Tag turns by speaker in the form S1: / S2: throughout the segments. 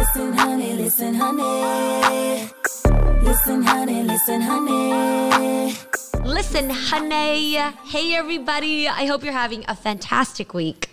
S1: Listen, honey, listen, honey. Listen, honey, listen, honey.
S2: Listen, honey. Hey, everybody. I hope you're having a fantastic week.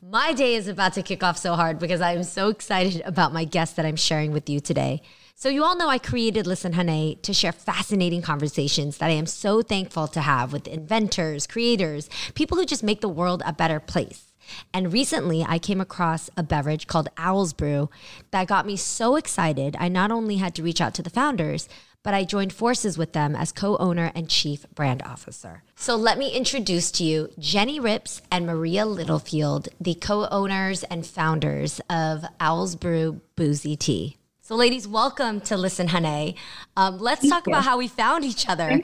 S2: My day is about to kick off so hard because I am so excited about my guest that I'm sharing with you today. So, you all know I created Listen Honey to share fascinating conversations that I am so thankful to have with inventors, creators, people who just make the world a better place. And recently, I came across a beverage called Owl's Brew that got me so excited. I not only had to reach out to the founders, but I joined forces with them as co owner and chief brand officer. So let me introduce to you Jennie Ripps and Maria Littlefield, the co owners and founders of Owl's Brew Boozy Tea. So, ladies, welcome to Listen Honey. Um, let's Thank talk you. about how we found each other.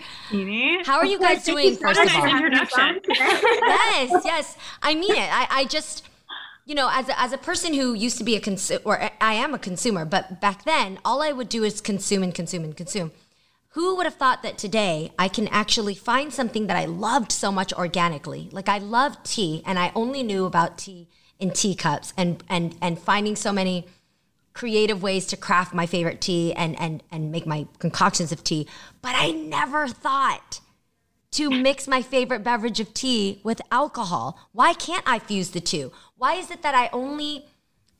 S2: How are you guys doing, first of all?
S3: Introduction.
S2: yes, yes. I mean it. I, I just, you know, as a, as a person who used to be a consumer, or I am a consumer, but back then, all I would do is consume and consume and consume. Who would have thought that today I can actually find something that I loved so much organically? Like I loved tea, and I only knew about tea in teacups, and and and finding so many creative ways to craft my favorite tea and and and make my concoctions of tea, but I never thought to mix my favorite beverage of tea with alcohol. Why can't I fuse the two? Why is it that I only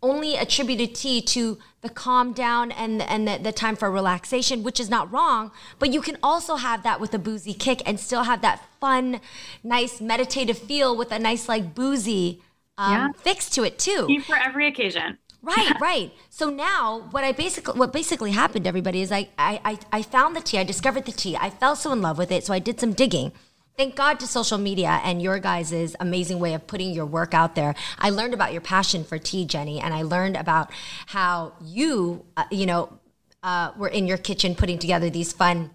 S2: only attributed tea to the calm down and and the, the time for relaxation, which is not wrong, but you can also have that with a boozy kick and still have that fun, nice meditative feel with a nice like boozy um, yeah. fix to it too.
S3: Tea for every occasion.
S2: Right, right. So now what I basically what basically happened to everybody is I, I I found the tea, I discovered the tea, I fell so in love with it, so I did some digging. Thank God to social media and your guys' amazing way of putting your work out there. I learned about your passion for tea, Jennie, and I learned about how you, uh, you know, uh, were in your kitchen putting together these fun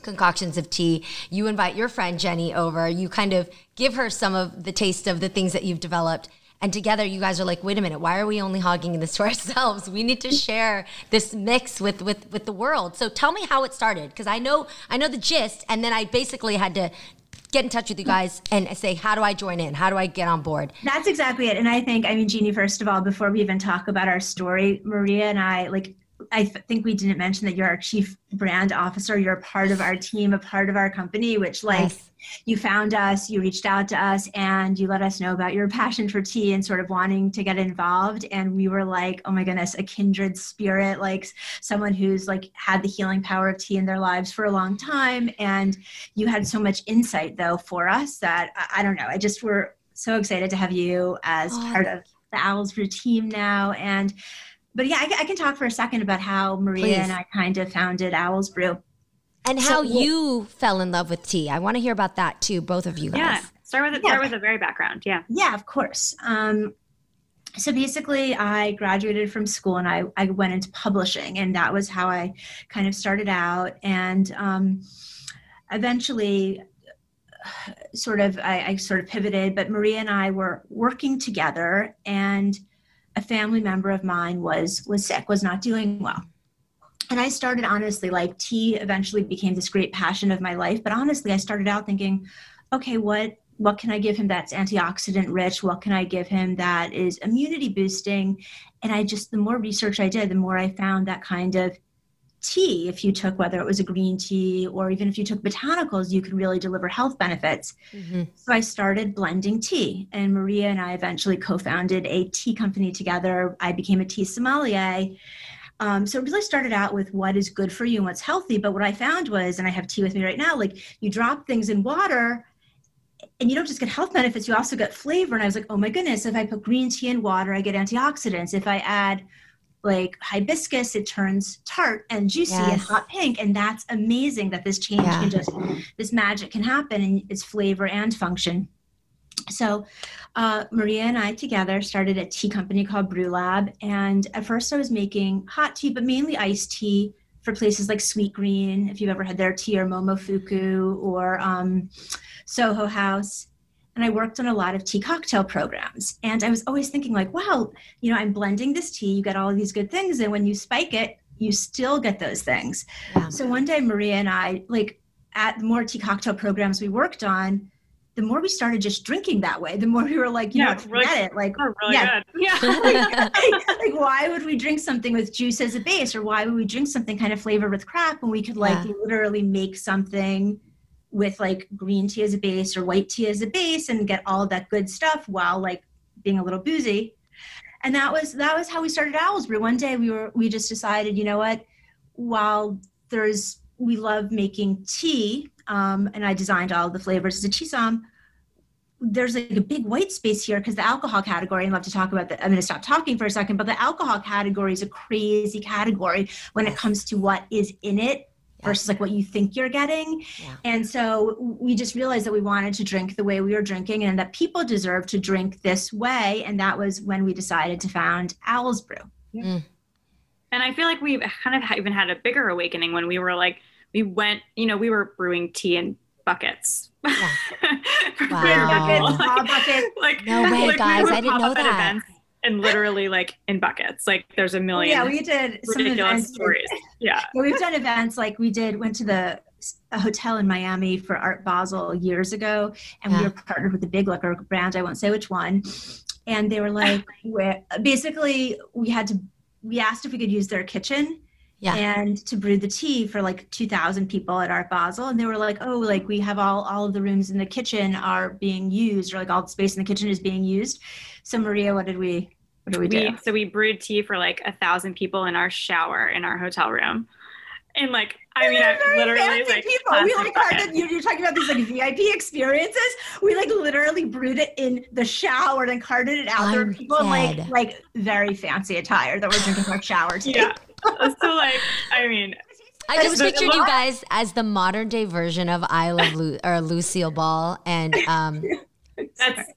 S2: concoctions of tea. You invite your friend Jennie over. You kind of give her some of the taste of the things that you've developed and together you guys are like wait a minute why are we only hogging this to ourselves? We need to share this mix with with with the world. So tell me how it started because i know i know the gist and then i basically had to get in touch with you guys and say how do i join in? How do i get on board?
S4: That's exactly it. And i think i mean jeannie first of all before we even talk about our story maria and i like I th- think we didn't mention that you're our chief brand officer. You're a part of our team, a part of our company, which like yes. you found us, you reached out to us and you let us know about your passion for tea and sort of wanting to get involved. And we were like, oh my goodness, a kindred spirit, like someone who's like had the healing power of tea in their lives for a long time. And you had so much insight though for us that I, I don't know. I just were so excited to have you as oh. part of the Owl's Brew team now. And but yeah, I, I, can talk for a second about how Maria Please. and I kind of founded Owl's Brew.
S2: And how so, you fell in love with tea. I want to hear about that too, both of you guys.
S3: Yeah, start with yeah. start with a very background. Yeah.
S4: Yeah, of course. Um, so basically, I graduated from school and I, I went into publishing, and that was how I kind of started out. And um, eventually, sort of, I, I sort of pivoted, but Maria and I were working together and a family member of mine was was sick, was not doing well. And I started honestly, like tea eventually became this great passion of my life. But honestly, I started out thinking, okay, what what can I give him that's antioxidant rich? What can I give him that is immunity boosting? And I just, the more research I did, the more I found that kind of tea, if you took whether it was a green tea or even if you took botanicals, you could really deliver health benefits. Mm-hmm. So I started blending tea, and Maria and I eventually co founded a tea company together. I became a tea sommelier. Um, so it really started out with what is good for you and what's healthy. But what I found was, and I have tea with me right now, like you drop things in water and you don't just get health benefits, you also get flavor. And I was like, oh my goodness, if I put green tea in water, I get antioxidants. If I add like hibiscus, it turns tart and juicy yes. and hot pink. And that's amazing that this change yeah. can just, this magic can happen in its flavor and function. So, uh, Maria and I together started a tea company called Brew Lab. And at first, I was making hot tea, but mainly iced tea for places like Sweetgreen, if you've ever had their tea, or Momofuku, or um, Soho House and I worked on a lot of tea cocktail programs. And I was always thinking, like, wow, you know, I'm blending this tea, you get all of these good things. And when you spike it, you still get those things. Yeah. So one day, Maria and I, like, at the more tea cocktail programs we worked on, the more we started just drinking that way, the more we were like, you
S3: Yeah,
S4: know, what,
S3: we're like,
S4: it. Like,
S3: really
S4: yeah.
S3: good. Yeah.
S4: like, why would we drink something with juice as a base or why would we drink something kind of flavored with crap when we could like
S2: Yeah.
S4: literally make something with like green tea as a base or white tea as a base and get all that good stuff while like being a little boozy. And that was that was how we started owls brew one day we were we just decided you know what? While there's we love making tea um, and i designed all the flavors as a tea som there's like a big white space here because the alcohol category, and I'd love to talk about that. I'm going to stop talking for a second, but the alcohol category is a crazy category when it comes to what is in it versus like what you think you're getting.
S2: Yeah.
S4: And so we just realized that we wanted to drink the way we were drinking and that people deserve to drink this way. And that was when we decided to found Owl's Brew. Mm.
S3: And I feel like we've kind of even had a bigger awakening when we were like, we went, you know, we were brewing tea in buckets.
S2: Yeah. Wow. Buckets,
S3: people.
S4: raw buckets.
S3: like,
S2: No way,
S3: like,
S2: guys,
S3: would
S2: I didn't know that.
S3: events And literally like in buckets. Like there's a million
S4: Yeah, we did some
S3: ridiculous
S4: events.
S3: stories. Yeah.
S4: Yeah, we've done events like we did went to the a hotel in Miami for Art Basel years ago, and we were partnered with a big liquor brand. I won't say which one, and they were like, where basically we had to we asked if we could use their kitchen.
S2: Yeah.
S4: And to brew the tea for like 2,000 people at Art Basel. And they were like, oh, like we have all, all of the rooms in the kitchen are being used, or like all the space in the kitchen is being used. So, Maria, what did we, what did we do?
S3: So we brewed tea for like a thousand people in our shower in our hotel room. And like, I mean, I literally
S4: fancy
S3: like,
S4: people. We
S3: plastic
S4: like
S3: bucket.
S4: carved, you're, you're talking about these like VIP experiences. We like literally brewed it in the shower and carted it out. there
S2: I'm
S4: were people in like like very fancy attire that were drinking our shower tea.
S3: yeah. so like, I mean,
S2: I just pictured you guys as the modern day version of I Love Lu- or Lucille Ball, and um,
S3: that's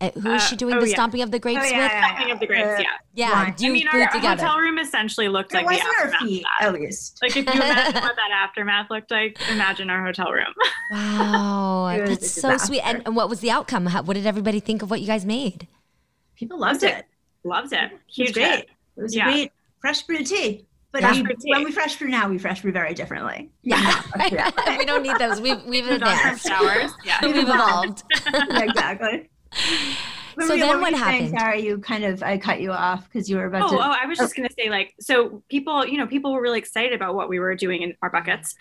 S2: uh, who is she
S3: Uh,
S2: doing
S3: oh,
S2: the
S3: yeah.
S2: stomping of the grapes
S4: Oh, yeah,
S2: with?
S4: yeah,
S3: Talking of the grapes, yeah.
S2: Yeah,
S4: Wine.
S2: you
S3: I mean,
S2: brewed
S3: our
S2: together.
S3: hotel room essentially looked
S4: It
S3: like the
S4: wasn't our
S3: aftermath.
S4: feet, at least.
S3: Like if you imagine what that aftermath looked like, imagine our hotel room.
S2: Wow, that's so sweet. And, and what was the outcome? How, what did everybody think of what you guys made?
S4: People loved
S3: Loved
S4: it.
S3: Loved it.
S4: It was
S3: Huge
S4: great. It was
S3: Yeah.
S4: great fresh brew tea. But
S2: Fresh
S4: we, when we fresh brew now, we fresh brew very differently.
S2: Yeah,
S4: Yeah.
S2: we don't need those. We've we've
S3: Those are
S2: advanced.
S3: showers. Yeah.
S2: We've evolved.
S4: yeah, exactly.
S2: So then
S4: were
S2: what
S4: you saying?
S2: happened?
S4: Sorry, you kind of I cut you off because you were about
S3: Oh,
S4: to.
S3: oh, I was just gonna say, like, so people, you know, people were really excited about what we were doing in our buckets,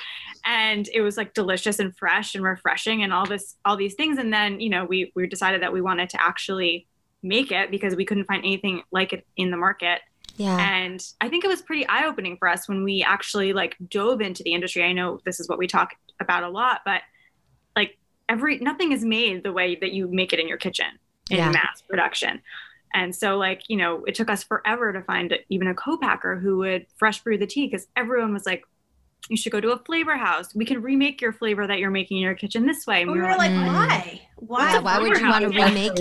S3: and it was like delicious and fresh and refreshing and all this, all these things. And then, you know, we we decided that we wanted to actually make it because we couldn't find anything like it in the market.
S2: Yeah,
S3: And I think it was pretty eye opening for us when we actually like dove into the industry. I know this is what we talk about a lot, but like every nothing is made the way that you make it in your kitchen in
S2: Yeah.
S3: mass production. And so like, you know, it took us forever to find even a co-packer who would fresh brew the tea because everyone was like, you should go to a flavor house. We can remake your flavor that you're making in your kitchen this way. And
S4: we were like,
S2: Mm.
S4: why? Why?
S2: Yeah, why would you want to remake it?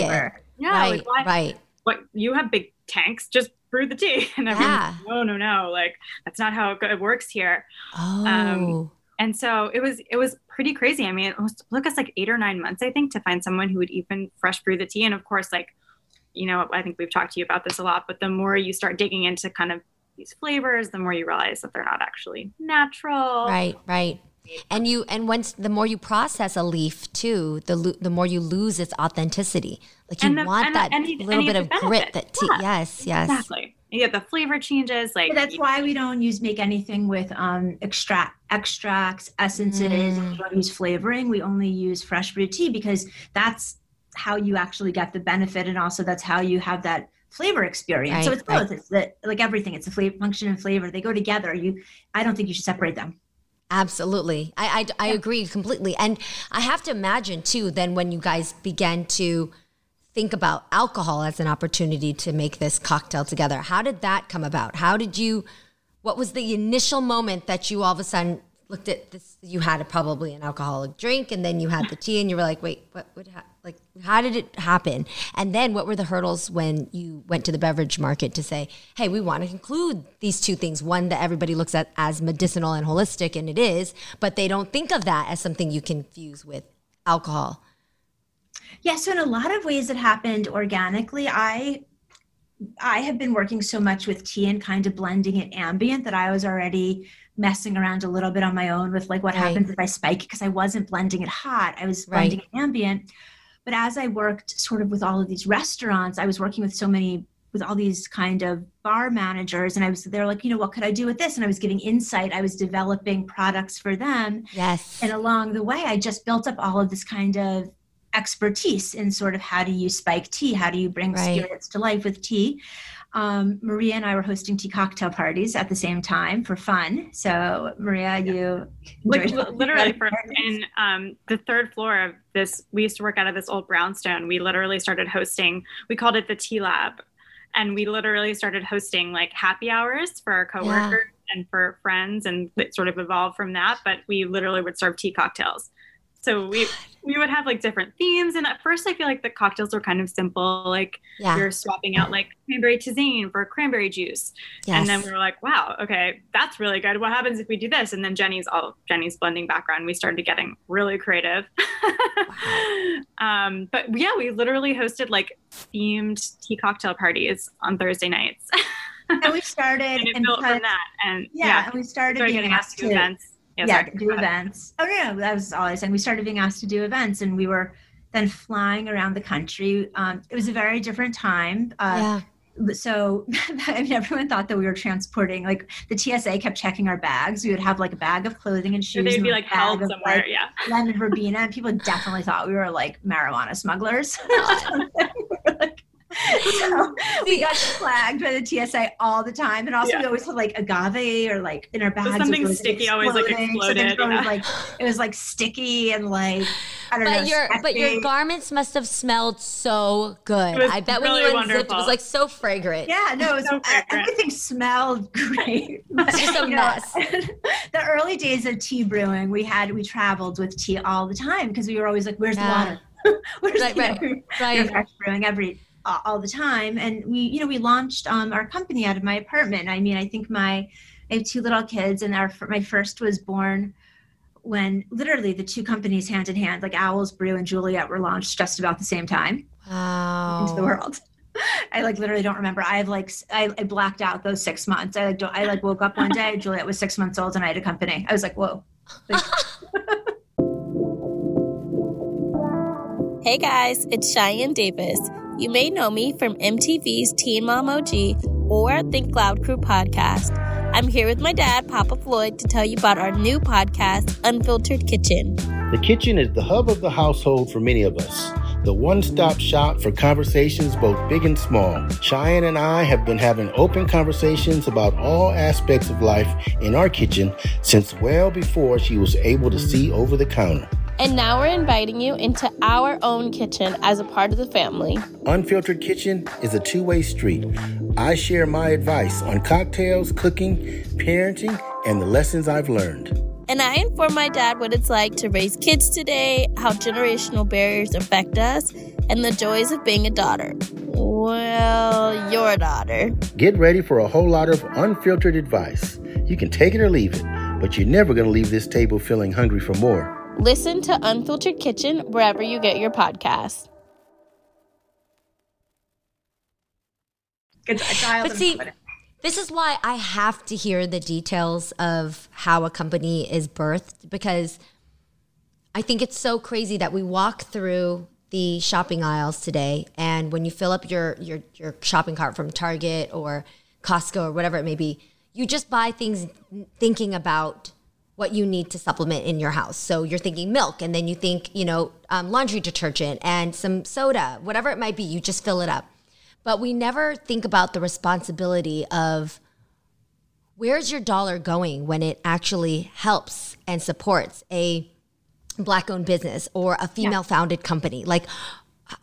S3: yeah,
S2: right,
S3: like, why,
S2: right.
S3: what you have big tanks, just brew the tea. And everyone's
S2: Yeah.
S3: like, no, no, no, like that's not how it, it works here.
S2: Oh,
S3: And so it was it was pretty crazy. I mean, it was, took us like eight or nine months, I think, to find someone who would even fresh brew the tea. And of course, like, you know, I think we've talked to you about this a lot, but the more you start digging into kind of these flavors, the more you realize that they're not actually natural.
S2: right, right. And you and once the more you process a leaf too, the lo- the more you lose its authenticity. Like you
S3: the-
S2: want that
S3: and you-
S2: little
S3: and you
S2: bit of
S3: the
S2: grit that tea.
S3: Yeah.
S2: Yes, yes.
S3: Exactly. Yeah, the flavor changes. Like
S4: But that's why we don't use make anything with um extract extracts, essences.
S2: Mm.
S4: We don't use flavoring. We only use fresh brewed tea because that's how you actually get the benefit, and also that's how you have that flavor experience. so it's both. It's the, like everything. It's the flavor function and flavor. They go together. You, I don't think you should separate them.
S2: Absolutely. I, I, I agree completely. And I have to imagine too, then when you guys began to think about alcohol as an opportunity to make this cocktail together, how did that come about? How did you, what was the initial moment that you all of a sudden looked at this? You had a, probably an alcoholic drink and then you had the tea and you were like, wait, what would, like, how did it happen? And then what were the hurdles when you went to the beverage market to say, hey, we want to include these two things? One that everybody looks at as medicinal and holistic, and it is, but they don't think of that as something you can fuse with alcohol.
S4: Yeah, so in a lot of ways it happened organically. I I have been working so much with tea and kind of blending it ambient that I was already messing around a little bit on my own with like what
S2: Right.
S4: happens if I spike it because I wasn't blending it hot. I was blending it ambient. But as I worked sort of with all of these restaurants, I was working with so many with all these kind of bar managers and I was they're like, you know, what could I do with this? And I was getting insight. I was developing products for them.
S2: Yes.
S4: And along the way, I just built up all of this kind of expertise in sort of how do you spike tea? How do you bring
S2: Right.
S4: spirits to life with tea? Um, Maria and I were hosting tea cocktail parties at the same time for fun. So, Maria, you
S3: like literally for in um, the third floor of this we used to work out of this old brownstone we literally started hosting we called it the tea lab and we literally started hosting like happy hours for our coworkers and for friends and it sort of evolved from that but we literally would serve tea cocktails so we we would have like different themes and at first i feel like the cocktails were kind of simple like
S2: yeah.
S3: you're swapping out like cranberry tisane for cranberry juice
S2: yes.
S3: and then we were like, wow, okay, that's really good. What happens if we do this? And then Jennie's all Jennie's blending background. We started getting really creative. um, but yeah, we literally hosted like themed tea cocktail parties on Thursday nights.
S4: and we started
S3: and it
S4: and
S3: built
S4: because-
S3: from that. And
S4: yeah,
S3: yeah,
S4: and we started,
S3: started
S4: being
S3: getting asked to- events.
S4: Yeah,
S3: sorry,
S4: do
S3: go ahead.
S4: events. Oh no, no, that was all I was saying. We started being asked to do events, and we were then flying around the country. Um, it was a very different time. Uh,
S2: yeah.
S4: so I mean, everyone thought that we were transporting. Like the TSA kept checking our bags. We would have like a bag of clothing and
S3: So
S4: shoes.
S3: they'd be like
S4: bag
S3: held
S4: of,
S3: somewhere.
S4: like,
S3: yeah.
S4: lemon verbena, and people definitely thought we were like marijuana smugglers. We so we got flagged by the TSA all the time, and also we always had like agave or like in our bags. with
S3: something
S4: those
S3: sticky always, like,
S4: exploding. So things
S3: exploded,
S4: were always,
S3: yeah.
S4: like it was like sticky and like I don't know.
S2: But your but your garments must have smelled so good. I bet when you unzipped, it was like so fragrant.
S4: Yeah, no, it was,
S3: So fragrant.
S4: everything smelled great.
S2: It's just a
S4: You know,
S2: mess.
S4: the early days of tea brewing, we had we traveled with tea all the time because we were always like, "Where's
S2: Yeah.
S4: the water? Where's
S2: Right,
S4: you know,
S2: right,
S4: we- we
S2: Right.
S4: fresh brewing every uh, all the time." And we, you know, we launched um, our company out of my apartment. I mean, I think my I have two little kids, and our my first was born when literally the two companies hand in hand, like Owl's Brew and Juliet, were launched just about the same time
S2: Wow.
S4: into the world. I like literally don't remember. I have like I blacked out those six months. I like don't, I like woke up one day. Juliet was six months old and I had a company. I was like, whoa. Like,
S5: Hey guys, it's Cheyenne Davis. You may know me from MTV's Teen Mom OG or Think Loud Crew podcast. I'm here with my dad, Papa Floyd, to tell you about our new podcast, Unfiltered Kitchen.
S6: The kitchen is the hub of the household for many of us. The one stop shop for conversations both big and small. Cheyenne and I have been having open conversations about all aspects of life in our kitchen since well before she was able to see over the counter.
S5: And now we're inviting you into our own kitchen as a part of the family.
S6: Unfiltered Kitchen is a two way street. I share my advice on cocktails, cooking, parenting, and the lessons I've learned.
S5: And I inform my dad what it's like to raise kids today, how generational barriers affect us, and the joys of being a daughter. Well, your daughter.
S6: Get ready for a whole lot of unfiltered advice. You can take it or leave it, but you're never going to leave this table feeling hungry for more.
S5: Listen to Unfiltered Kitchen wherever you get your podcasts.
S4: good.
S2: But see, this is why I have to hear the details of how a company is birthed because I think it's so crazy that we walk through the shopping aisles today and when you fill up your your your shopping cart from Target or Costco or whatever it may be, you just buy things thinking about what you need to supplement in your house. So you're thinking milk, and then you think, you know, um, laundry detergent and some soda, whatever it might be, you just fill it up. But we never think about the responsibility of where's your dollar going when it actually helps and supports a black owned business or a female founded company. Like,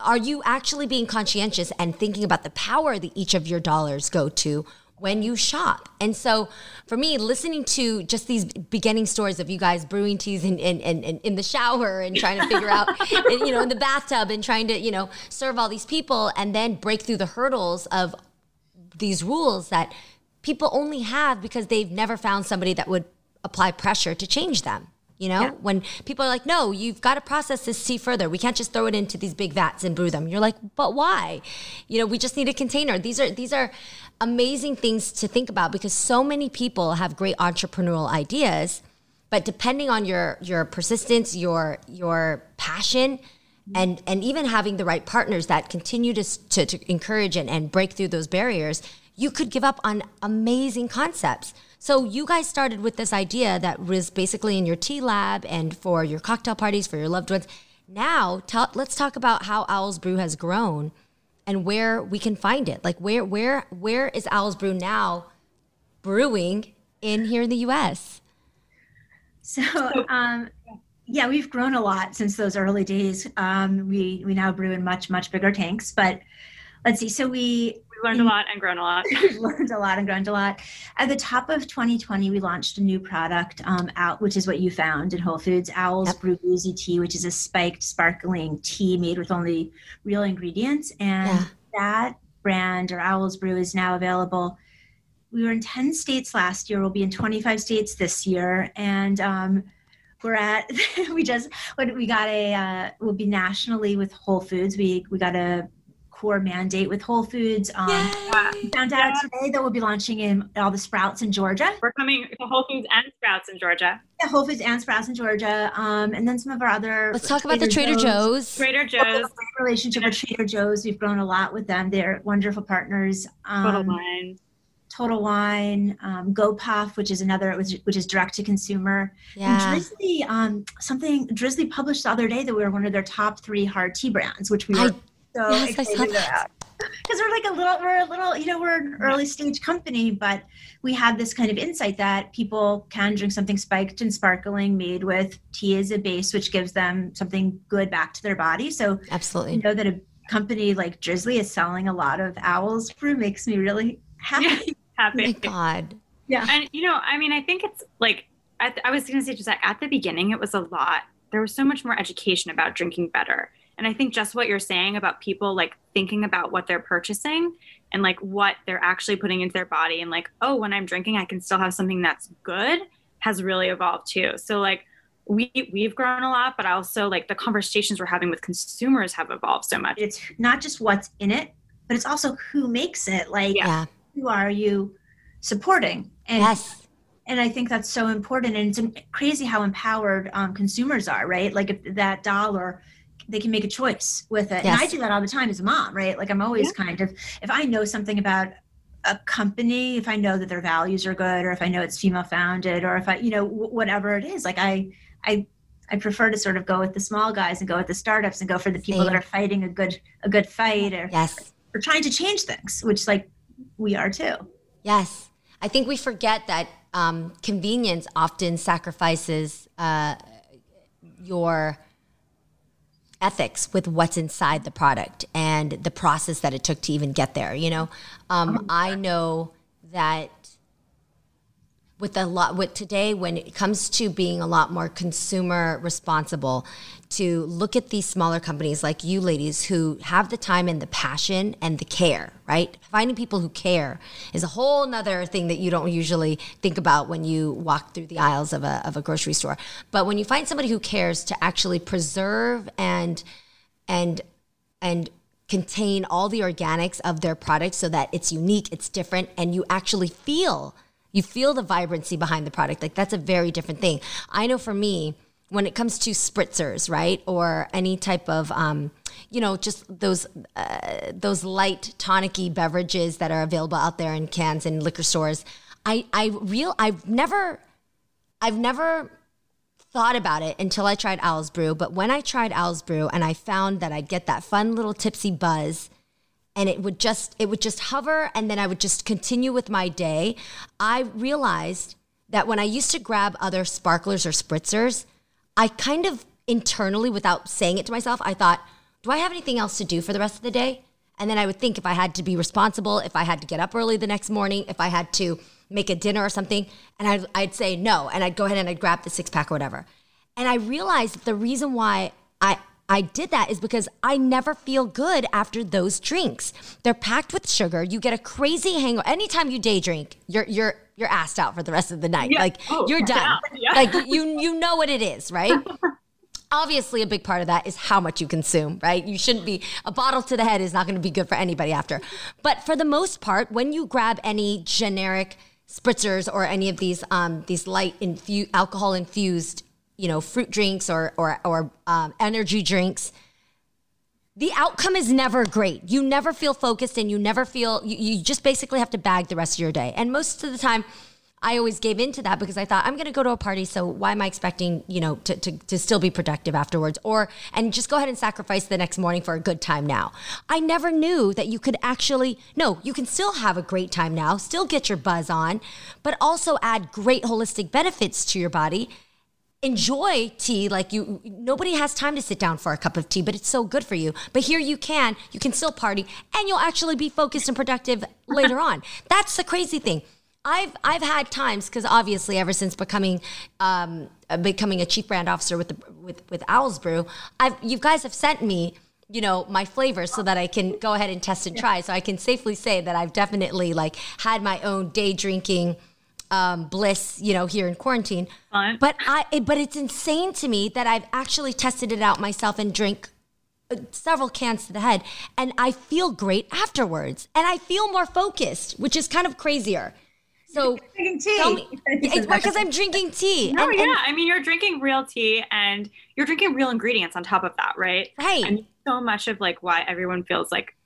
S2: are you actually being conscientious and thinking about the power that each of your dollars go to when you shop? And so for me, listening to just these beginning stories of you guys brewing teas in, in, in, in- in the shower and trying to figure out, and, you know, in the bathtub and trying to, you know, serve all these people and then break through the hurdles of these rules that people only have because they've never found somebody that would apply pressure to change them. You know,
S3: Yeah.
S2: when people are like, no, you've got to process this tea further. We can't just throw it into these big vats and brew them. You're like, but why? You know, we just need a container. These are these are amazing things to think about because so many people have great entrepreneurial ideas, but depending on your your persistence, your your passion, mm-hmm. and and even having the right partners that continue to to, to encourage and, and break through those barriers, you could give up on amazing concepts. So you guys started with this idea that was basically in your tea lab and for your cocktail parties for your loved ones. Now, tell, let's talk about how Owl's Brew has grown and where we can find it. Like where where where is Owl's Brew now brewing in here in the US?
S4: So, um, yeah, we've grown a lot since those early days. Um, we we now brew in much much bigger tanks, but let's see. So we
S3: learned a lot and grown a lot.
S4: we've learned a lot and grown a lot. At the top of 2020, we launched a new product um, out, which is what you found in Whole Foods, Owl's
S2: Yep.
S4: Brew Boozy Tea, which is a spiked sparkling tea made with only real ingredients. And
S2: Yeah.
S4: that brand or Owl's Brew is now available. We were in 10 states last year. We'll be in 25 states this year. And um, we're at, we just, we got a, uh, we'll be nationally with Whole Foods. We, we got a core mandate with Whole Foods. Um, we found out today that we'll be launching in all the Sprouts in Georgia.
S3: We're coming to Whole Foods and Sprouts in Georgia.
S4: Yeah, Whole Foods and Sprouts in Georgia. Um, and then some of our other.
S2: Let's talk about the Trader Joe's.
S3: Trader
S4: We have a
S3: Joe's,
S4: great relationship with Trader Joe's. We've grown a lot with them. They're wonderful partners. Um,
S3: Total Wine.
S4: Total Wine, um, GoPuff, which is another, which, which is direct to consumer.
S2: Yeah.
S4: And Drizzly, um, something Drizzly published the other day that we were one of their top three hard tea brands, which we were
S2: I-
S4: so
S2: yes, I saw
S4: excited
S2: that.
S4: about. Because we're like a little, we're a little, you know, we're an mm-hmm. early stage company, but we have this kind of insight that people can drink something spiked and sparkling made with tea as a base, which gives them something good back to their body. So
S2: Absolutely.
S4: you know that a company like Drizzly is selling a lot of Owl's brew makes me really happy.
S2: Oh my God.
S3: Yeah and you know, I mean, I think it's like at the, I was going to say just like at the beginning, it was a lot. There was so much more education about drinking better, and I think just what you're saying about people like thinking about what they're purchasing and like what they're actually putting into their body, and like, oh, when I'm drinking, I can still have something that's good, has really evolved too. So like. We, we've grown a lot, but also like the conversations we're having with consumers have evolved so much.
S4: It's not just what's in it, but it's also who makes it. Like
S3: Yeah.
S2: Yeah.
S4: who are you supporting? And
S2: Yes.
S4: and I think that's so important. And it's crazy how empowered um, consumers are, right? Like if that dollar, they can make a choice with it. And I do that all the time as a mom, right? Like I'm always kind of, if I know something about a company, if I know that their values are good, or if I know it's female founded, or if I, you know, w- whatever it is, like I, I, I prefer to sort of go with the small guys and go with the startups and go for the people that are fighting a good, a good fight or,
S2: Yes.
S4: or trying to change things, which like we are too.
S2: Yes. I think we forget that um, convenience often sacrifices uh, your ethics with what's inside the product and the process that it took to even get there. You know, um, I know that with a lot with today when it comes to being a lot more consumer responsible to look at these smaller companies like you ladies who have the time and the passion and the care right finding people who care is a whole nother thing that you don't usually think about when you walk through the aisles of a, of a grocery store but when you find somebody who cares to actually preserve and and and contain all the organics of their product so that it's unique, it's different, and you actually feel you feel the vibrancy behind the product. Like that's a very different thing. I know for me, when it comes to spritzers, right, or any type of um, you know, just those uh, those light tonicy beverages that are available out there in cans and liquor stores. I I real I've never I've never thought about it until I tried Owl's Brew. But when I tried Owl's Brew and I found that I'd get that fun little tipsy buzz and it would just it would just hover and then I would just continue with my day, I realized that when I used to grab other sparklers or spritzers, I kind of internally without saying it to myself, I thought, do I have anything else to do for the rest of the day? And then I would think if I had to be responsible, if I had to get up early the next morning, if I had to make a dinner or something, and I'd, I'd say no, and I'd go ahead and I'd grab the six pack or whatever. And I realized that the reason why I I did that is because I never feel good after those drinks. They're packed with sugar. You get a crazy hangover. Anytime you day drink, you're you're you're assed out for the rest of the night.
S3: Yeah.
S2: Like
S3: Oh,
S2: you're done.
S3: yeah.
S2: Like you you know what it is, right? Obviously, a big part of that is how much you consume, right? You shouldn't be a bottle to the head is not going to be good for anybody after. But for the most part, when you grab any generic spritzers or any of these um, these light infu- alcohol infused, you know, fruit drinks or or or um, energy drinks, the outcome is never great. You never feel focused and you never feel, you, you just basically have to bag the rest of your day. And most of the time, I always gave into that because I thought I'm going to go to a party, so why am I expecting you know to, to to still be productive afterwards, or and just go ahead and sacrifice the next morning for a good time now. I never knew that you could actually no, you can still have a great time now, still get your buzz on, but also add great holistic benefits to your body enjoy tea like you nobody has time to sit down for a cup of tea but it's so good for you. But here you can you can still party and you'll actually be focused and productive later on. That's the crazy thing. I've i've had times because obviously ever since becoming um uh, becoming a chief brand officer with the with with owls brew i've you guys have sent me you know my flavors so that i can go ahead and test and try. So i can safely say that i've definitely like had my own day drinking um, bliss, you know, here in quarantine.
S3: Fun.
S2: But I, it, but it's insane to me that I've actually tested it out myself and drink uh, several cans to the head, and I feel great afterwards, and I feel more focused, which is kind of crazier. So
S4: Drinking tea.
S2: tell me, it's because I'm drinking tea.
S3: No,
S2: and-
S3: yeah.
S2: and-
S3: I mean, you're drinking real tea and you're drinking real ingredients on top of that, right?
S2: Right.
S3: And so much of like why everyone feels like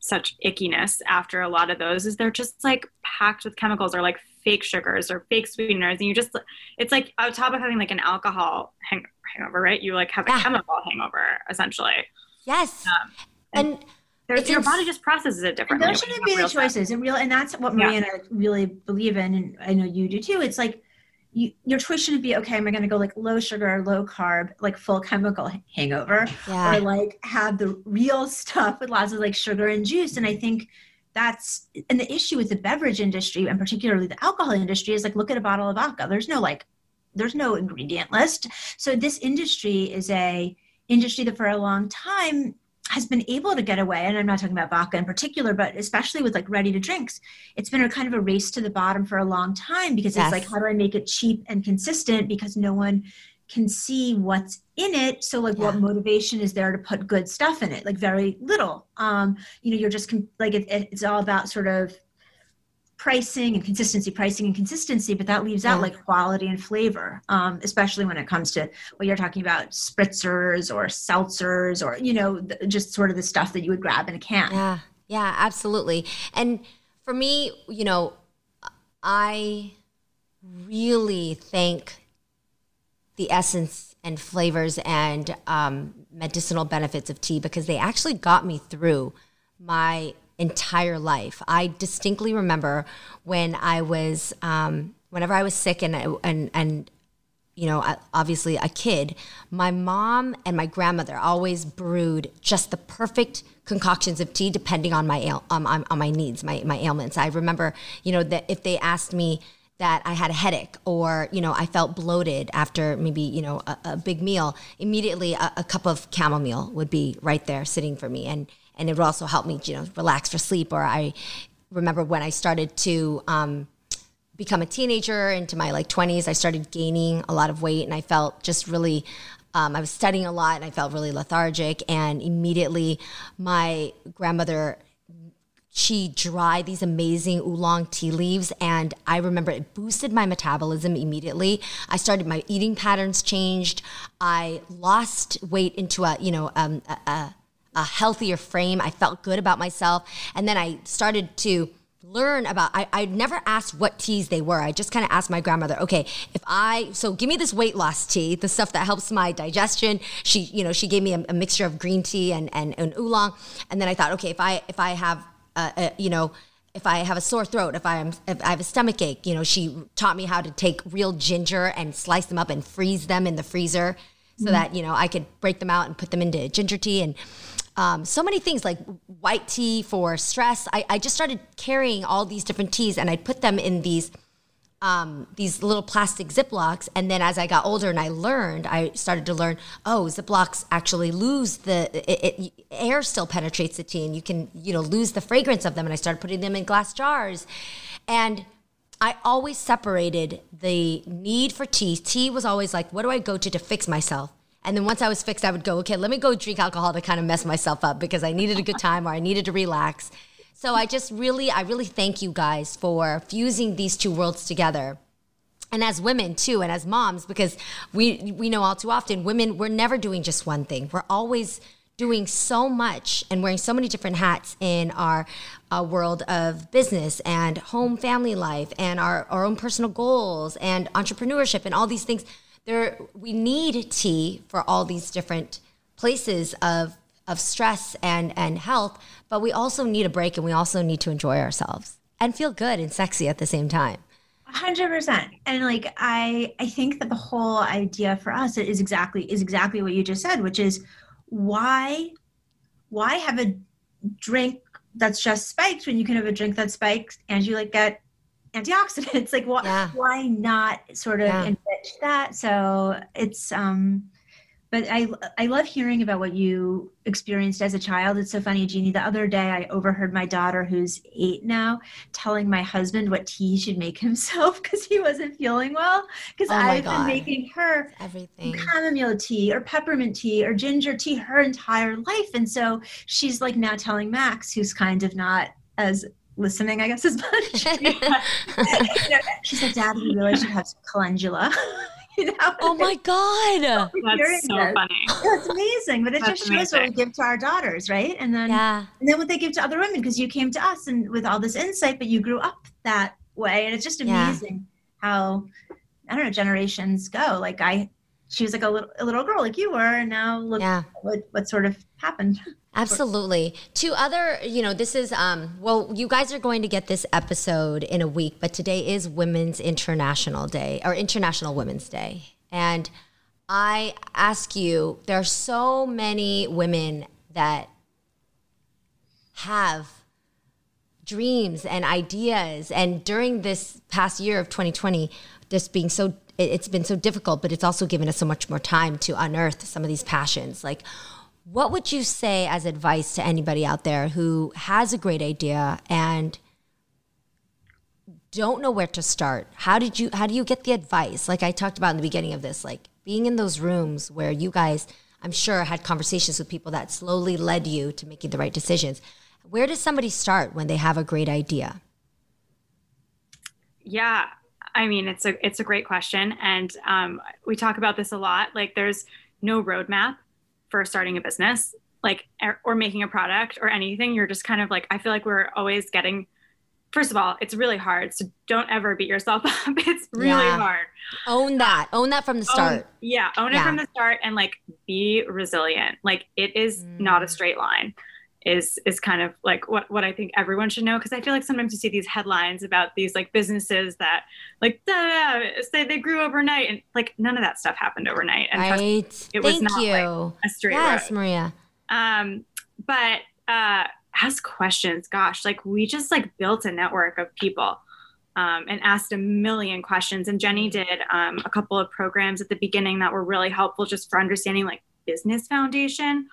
S3: such ickiness after a lot of those is they're just like packed with chemicals or like fake sugars or fake sweeteners. And you just, it's like on top of having like an alcohol hang- hangover, right? You like have a
S2: Yeah.
S3: chemical hangover essentially.
S2: yes,
S3: Um,
S2: and
S3: There's,
S2: It's
S3: your body just processes it differently.
S4: those shouldn't be the choices. And real, and that's what
S3: Yeah.
S4: Maria and I really believe in, and I know you do too. It's like you, your choice shouldn't be okay. Am I going to go like low sugar, low carb, like full chemical hangover,
S2: yeah,
S4: or like have the real stuff with lots of like sugar and juice? And I think that's and the issue with the beverage industry and particularly the alcohol industry is like look at a bottle of vodka. There's no like there's no ingredient list. So this industry is a industry that for a long time has been able to get away and i'm not talking about vodka in particular but especially with like ready to drinks it's been a kind of a race to the bottom for a long time because
S2: Yes.
S4: it's like how do i make it cheap and consistent because no one can see what's in it. So like what motivation is there to put good stuff in it? Like very little. Um you know you're just like it, it- it's all about sort of pricing and consistency pricing and consistency but that leaves out like quality and flavor um, especially when it comes to what you're talking about spritzers or seltzers or you know th- just sort of the stuff that you would grab in a can.
S2: Yeah, yeah, absolutely. And for me, you know, I really thank the essence and flavors and um, medicinal benefits of tea because they actually got me through my entire life. I distinctly remember when I was, um, whenever I was sick and and and you know, obviously a kid, my mom and my grandmother always brewed just the perfect concoctions of tea depending on my ail- um, on, on my needs, my my ailments. I remember, you know, that if they asked me that I had a headache or you know I felt bloated after maybe you know a, a big meal, immediately a, a cup of chamomile would be right there sitting for me, and and it would also help me you know relax for sleep. Or I remember when I started to um, become a teenager into my like 20s i started gaining a lot of weight and i felt just really um, i was studying a lot and i felt really lethargic and immediately my grandmother she dried these amazing oolong tea leaves and i remember it boosted my metabolism immediately. I started my eating patterns changed. I lost weight into a you know um, a, a, a healthier frame. I felt good about myself. And then i started to learn about I, I never asked what teas they were. I just kind of asked my grandmother okay if i so give me this weight loss tea the stuff that helps my digestion. She you know she gave me a, a mixture of green tea and, and and oolong. And then i thought okay if i if i have uh, uh, you know if I have a sore throat, if I'm if I have a stomach ache, you know, she taught me how to take real ginger and slice them up and freeze them in the freezer so that, you know, I could break them out and put them into ginger tea and um, so many things like white tea for stress. I, I just started carrying all these different teas and I'd put them in these um, these little plastic Ziplocs. And then as I got older and I learned, I started to learn, oh, Ziplocs actually lose the it, it, air still penetrates the tea, and you can you know lose the fragrance of them. And I started putting them in glass jars, and I always separated the need for tea. Tea was always like, what do I go to to fix myself? And then once I was fixed, I would go, okay, let me go drink alcohol to kind of mess myself up because I needed a good time or I needed to relax. So I just really, I really thank you guys for fusing these two worlds together. And as women too, and as moms, because we we know all too often, women we're never doing just one thing. We're always doing so much and wearing so many different hats in our uh, world of business and home family life and our, our own personal goals and entrepreneurship and all these things there we need tea for all these different places of of stress and and health but we also need a break and we also need to enjoy ourselves and feel good and sexy at the same time
S4: 100% and like i i think that the whole idea for us is exactly is exactly what you just said which is why why have a drink that's just spiked when you can have a drink that spikes and you like get antioxidants like why, yeah. why not sort of yeah. enrich that so it's um but I I love hearing about what you experienced as a child. It's so funny, Jeannie. The other day, I overheard my daughter, who's eight now, telling my husband what tea he should make himself because he wasn't feeling well. Because oh I've God. been making her
S2: everything
S4: chamomile tea or peppermint tea or ginger tea her entire life, and so she's like now telling Max, who's kind of not as listening, I guess, as much. She said, "Dad, we really should have some calendula."
S2: you know? Oh my God.
S3: That's so
S4: this.
S3: funny.
S4: It's amazing. But it That's just shows amazing. what we give to our daughters, right? And then yeah. and then what they give to other women because you came to us and with all this insight, but you grew up that way. And it's just amazing yeah. how I don't know, generations go. Like I she was like a little a little girl like you were, and now look yeah. what what sort of happened.
S2: Absolutely. Two other, you know, this is um well, you guys are going to get this episode in a week, but today is Women's International Day or International Women's Day. And I ask you, there are so many women that have dreams and ideas and during this past year of 2020 this being so it's been so difficult but it's also given us so much more time to unearth some of these passions like what would you say as advice to anybody out there who has a great idea and don't know where to start? How did you how do you get the advice? Like I talked about in the beginning of this, like being in those rooms where you guys I'm sure had conversations with people that slowly led you to making the right decisions. Where does somebody start when they have a great idea?
S3: Yeah, I mean it's a it's a great question, and um, we talk about this a lot. Like there's no roadmap for starting a business like or making a product or anything you're just kind of like i feel like we're always getting first of all it's really hard so don't ever beat yourself up it's really yeah. hard
S2: own that own that from the start
S3: own, yeah own yeah. it from the start and like be resilient like it is mm. not a straight line is is kind of like what what I think everyone should know because I feel like sometimes you see these headlines about these like businesses that like da, say they grew overnight and like none of that stuff happened overnight and
S2: right. it was Thank not you. like
S3: a straight
S2: yes,
S3: road.
S2: Maria.
S3: Um, but uh, ask questions. Gosh, like we just like built a network of people. Um, and asked a million questions. And Jennie did um, a couple of programs at the beginning that were really helpful just for understanding like business foundation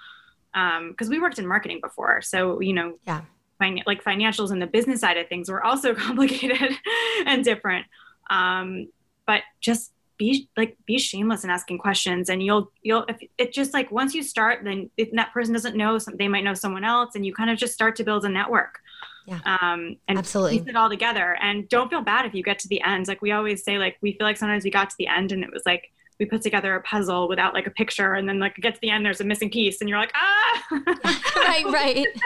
S3: because um, we worked in marketing before. So, you know,
S2: yeah.
S3: Fin- like financials and the business side of things were also complicated and different. Um, but just be like be shameless in asking questions and you'll you'll if it just like once you start then if that person doesn't know some, they might know someone else and you kind of just start to build a network
S2: yeah
S3: um and
S2: absolutely
S3: piece it all together and don't feel bad if you get to the end like we always say like we feel like sometimes we got to the end and it was like we put together a puzzle without like a picture and then like get to the end there's a missing piece and you're like ah!
S2: Right right.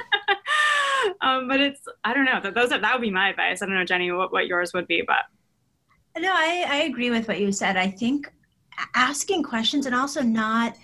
S3: Um, but it's i don't know those are, that would be my advice. I don't know jennie what, what yours would be but
S4: no I, I agree with what you said. I think asking questions and also not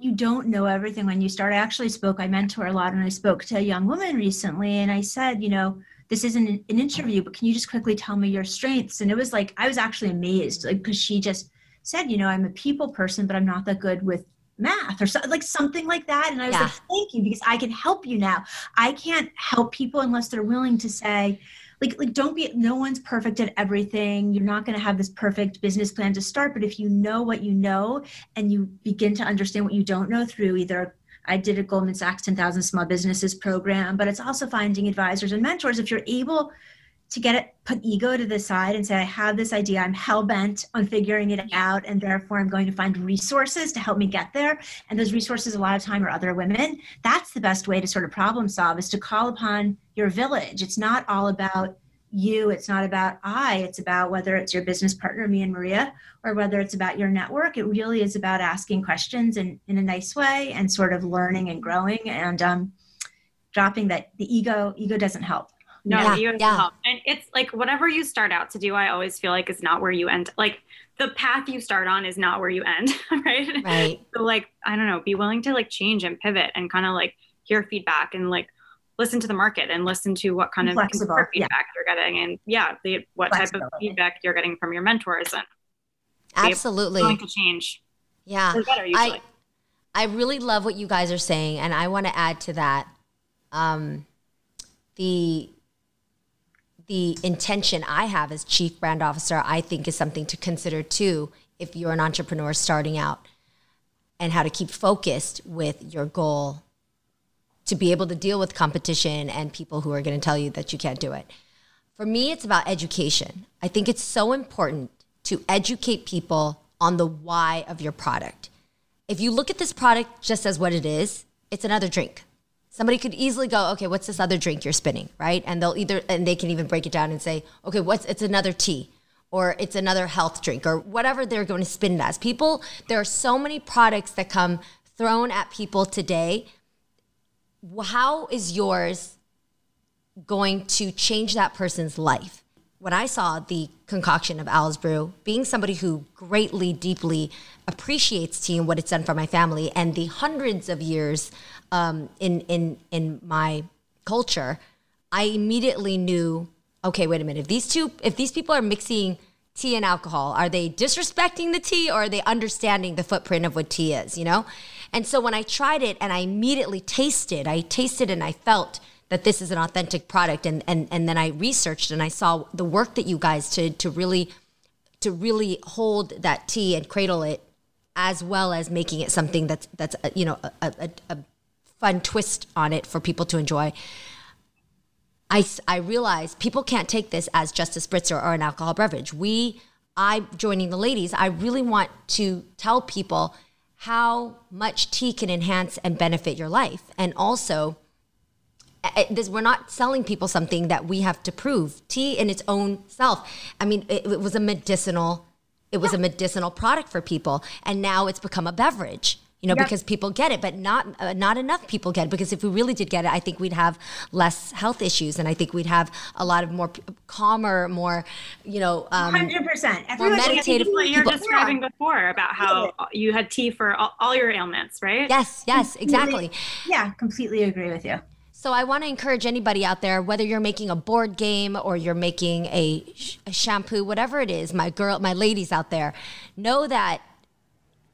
S4: you don't know everything when you start. I actually spoke i mentor a lot and i spoke to a young woman recently and i said you know this isn't an interview but can you just quickly tell me your strengths? And it was like i was actually amazed like because she just said, you know, I'm a people person, but I'm not that good with math or so, like something like that. And I was yeah. like, thank you, because I can help you now. I can't help people unless they're willing to say, like like don't be no one's perfect at everything you're not going to have this perfect business plan to start but if you know what you know and you begin to understand what you don't know through either I did a Goldman Sachs 10,000 Small Businesses program, but it's also finding advisors and mentors. If you're able to get it, put ego to the side and say, I have this idea, I'm hell bent on figuring it out, and therefore I'm going to find resources to help me get there. And those resources, a lot of time, are other women. That's the best way to sort of problem solve is to call upon your village. It's not all about you, it's not about I, it's about whether it's your business partner, me and Maria, or whether it's about your network. It really is about asking questions in, in a nice way and sort of learning and growing and um, dropping that the ego, ego doesn't help.
S3: No,
S2: Yeah,
S3: you have
S2: yeah.
S3: help. And it's like whatever you start out to do, I always feel like is not where you end. Like the path you start on is not where you end, right?
S2: Right.
S3: So like, I don't know, be willing to like change and pivot and kind of like hear feedback and like listen to the market and listen to what kind of
S4: Flexible,
S3: consumer
S4: yeah.
S3: feedback you're getting and yeah, the, what type of feedback you're getting from your mentors and
S2: Absolutely.
S3: willing to change
S2: Yeah.
S3: better.
S2: I I really love what you guys are saying, and I want to add to that. Um, the the intention I have as chief brand officer, I think, is something to consider too if you're an entrepreneur starting out, and how to keep focused with your goal to be able to deal with competition and people who are going to tell you that you can't do it. For me, it's about education. I think it's so important to educate people on the why of your product. If you look at this product just as what it is, it's another drink. Somebody could easily go, okay, what's this other drink you're spinning, right? And they'll either, and they can even break it down and say, okay, what's, it's another tea or it's another health drink or whatever they're going to spin it as. People, there are so many products that come thrown at people today. How is yours going to change that person's life. When I saw the concoction of Owl's Brew, being somebody who greatly, deeply appreciates tea and what it's done for my family, and the hundreds of years um, in in in my culture, I immediately knew, okay, wait a minute. If these two, if these people are mixing tea and alcohol, are they disrespecting the tea or are they understanding the footprint of what tea is? You know, and so when I tried it and I immediately tasted, I tasted and I felt that this is an authentic product and and and then I researched and I saw the work that you guys to to really to really hold that tea and cradle it as well as making it something that's that's uh, you know a, a, a fun twist on it for people to enjoy. I, I realize people can't take this as just a spritzer or an alcohol beverage. We, I joining the ladies, I really want to tell people how much tea can enhance and benefit your life. And also, this, we're not selling people something that we have to prove. Tea in its own self. I mean, it, it was a medicinal, it was a medicinal product for people, and now it's become a beverage. You know,
S4: Yep.
S2: because people get it, but not uh, not enough people get it. Because if we really did get it, I think we'd have less health issues, and I think we'd have a lot of more p- calmer, more, you know, um,
S4: Hundred percent. Everyone should
S2: meditative
S3: what you were
S2: people-
S3: describing before about how you had tea for all, all your ailments, right?
S2: yes, yes, exactly.
S4: Yeah, completely agree with you.
S2: So I want to encourage anybody out there, whether you're making a board game or you're making a, sh- a shampoo, whatever it is, my girl, my ladies out there, know that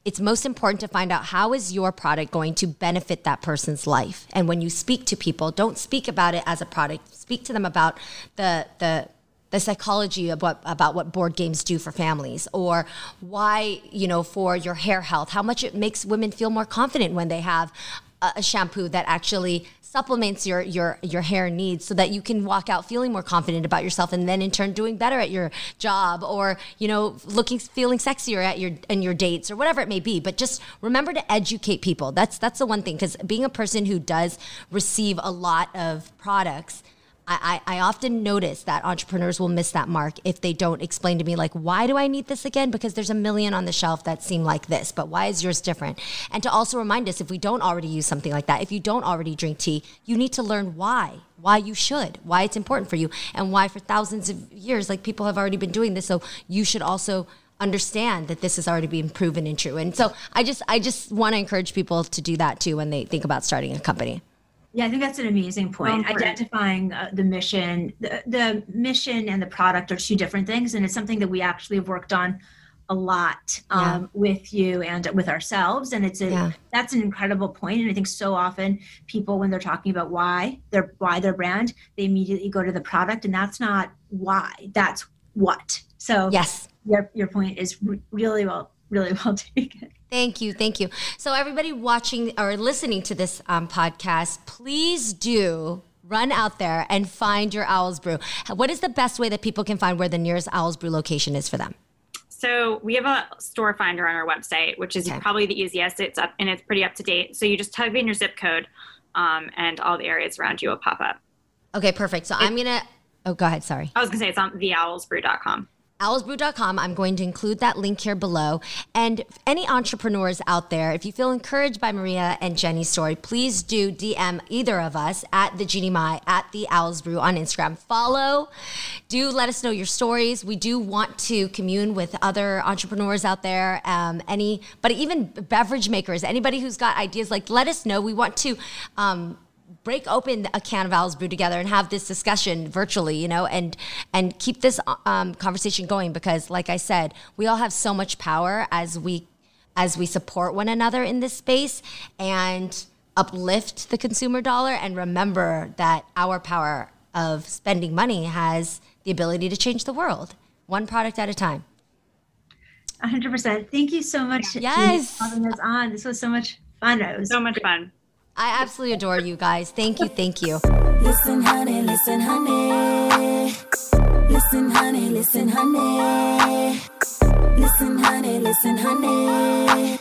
S2: it's most important to find out how is your product going to benefit that person's life. And when you speak to people, don't speak about it as a product. Speak to them about the the the psychology of what about what board games do for families or why you know for your hair health how much it makes women feel more confident when they have a, a shampoo that actually supplements your your your hair needs so that you can walk out feeling more confident about yourself and then in turn doing better at your job or you know looking feeling sexier at your and your dates or whatever it may be. But just remember to educate people. That's that's the one thing because being a person who does receive a lot of products I, I I often notice that entrepreneurs will miss that mark if they don't explain to me like why do I need this again? Because there's a million on the shelf that seem like this but why is yours different? And to also remind us if we don't already use something like that if you don't already drink tea you need to learn why why you should why it's important for you and why for thousands of years like people have already been doing this. So you should also understand that this has already been proven and true. And so I just I just want to encourage people to do that too when they think about starting a company
S4: Yeah, I think that's an amazing point.
S3: important.
S4: Identifying uh, the mission, the, the mission and the product are two different things, and it's something that we actually have worked on a lot um, with you and with ourselves and it's a
S2: Yeah.
S4: that's an incredible point and i think so often people when they're talking about why their why their brand they immediately go to the product and that's not why that's what so
S2: Yes.
S4: your, your point is re- really well really well taken
S2: Thank you. Thank you. So, everybody watching or listening to this um, podcast, please do run out there and find your Owl's Brew. What is the best way that people can find where the nearest Owl's Brew location is for them?
S3: So we have a store finder on our website, which is
S2: Okay.
S3: probably the easiest. It's up and it's pretty up to date. So you just type in your zip code, um, and all the areas around you will pop up.
S2: Okay, perfect. So, I'm going to. Oh, go ahead. Sorry.
S3: I was gonna say it's on theowlsbrew.com.
S2: owlsbrew.com. I'm going to include that link here below. And any entrepreneurs out there, if you feel encouraged by Maria and Jennie's story, please do DM either of us at the Jeannie Mai at the Owl's Brew on Instagram. Follow. Do let us know your stories. We do want to commune with other entrepreneurs out there. Um, any, but even beverage makers, anybody who's got ideas, like let us know. We want to. Um, break open a can of Owl's Brew together and have this discussion virtually, you know, and and keep this um, conversation going because, like I said, we all have so much power as we as we support one another in this space and uplift the consumer dollar and remember that our power of spending money has the ability to change the world one product at a time.
S4: 100% thank you so much
S2: Yes.
S4: for having us on this was so much fun it was
S3: So much fun.
S2: I absolutely adore you guys. Thank you. Thank you.
S1: Listen, honey, listen, honey. Listen, honey, listen, honey. Listen, honey, listen, honey.